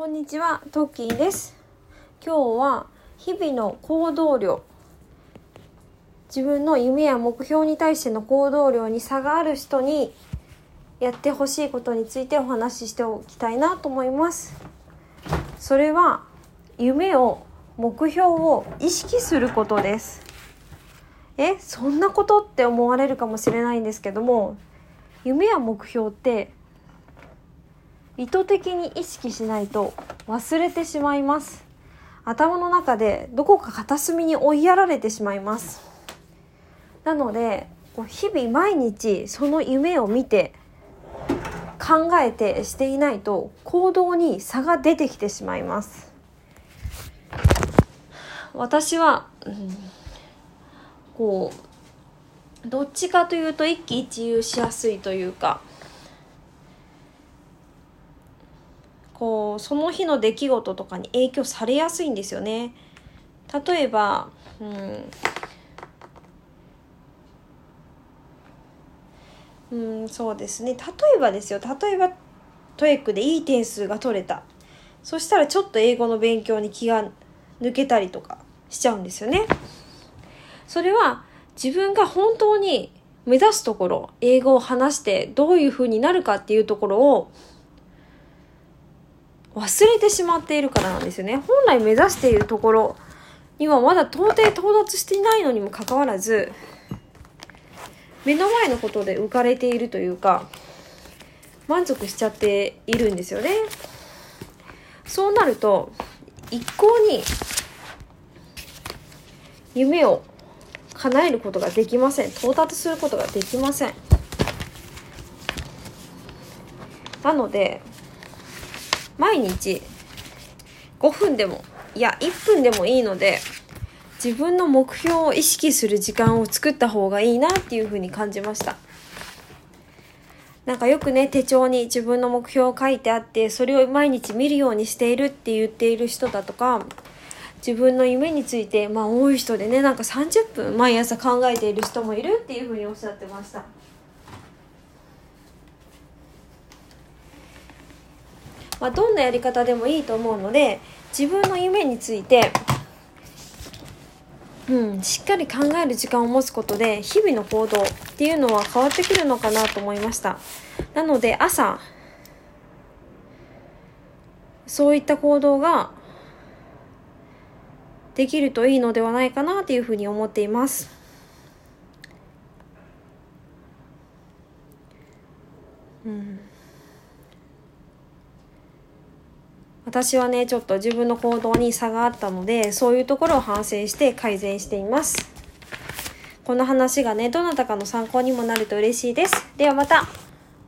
こんにちは、トッキーです。今日は日々の行動量、自分の夢や目標に対しての行動量に差がある人にやってほしいことについてお話ししておきたいなと思います。それは夢を目標を意識することです。え、そんなことって思われるかもしれないんですけども、夢や目標って意図的に意識しないと忘れてしまいます。頭の中でどこか片隅に追いやられてしまいます。なのでこう日々毎日その夢を見て考えてしていないと行動に差が出てきてしまいます。私は、うんこうどっちかというと一喜一憂しやすいというかこうその日の出来事とかに影響されやすいんですよね。例えば、うん、うん、そうですね例えばですよ例えばトエックでいい点数が取れたそしたらちょっと英語の勉強に気が抜けたりとかしちゃうんですよね。それは自分が本当に目指すところ英語を話してどういうふうになるかっていうところを忘れてしまっているからなんですよね。本来目指しているところにはまだ到底到達していないのにもかかわらず、目の前のことで浮かれているというか、満足しちゃっているんですよね。そうなると、一向に夢を叶えることができません。到達することができません。なので、毎日5分でもいや1分でもいいので自分の目標を意識する時間を作った方がいいなっていうふうに感じました。なんかよくね手帳に自分の目標を書いてあってそれを毎日見るようにしているって言っている人だとか自分の夢についてまあ多い人でねなんか30分毎朝考えている人もいるっていうふうにおっしゃってました。まあ、どんなやり方でもいいと思うので自分の夢について、うん、しっかり考える時間を持つことで日々の行動っていうのは変わってくるのかなと思いました。なので朝そういった行動ができるといいのではないかなというふうに思っています。うん。私はねちょっと自分の行動に差があったのでそういうところを反省して改善しています。この話がねどなたかの参考にもなると嬉しいです。ではまた。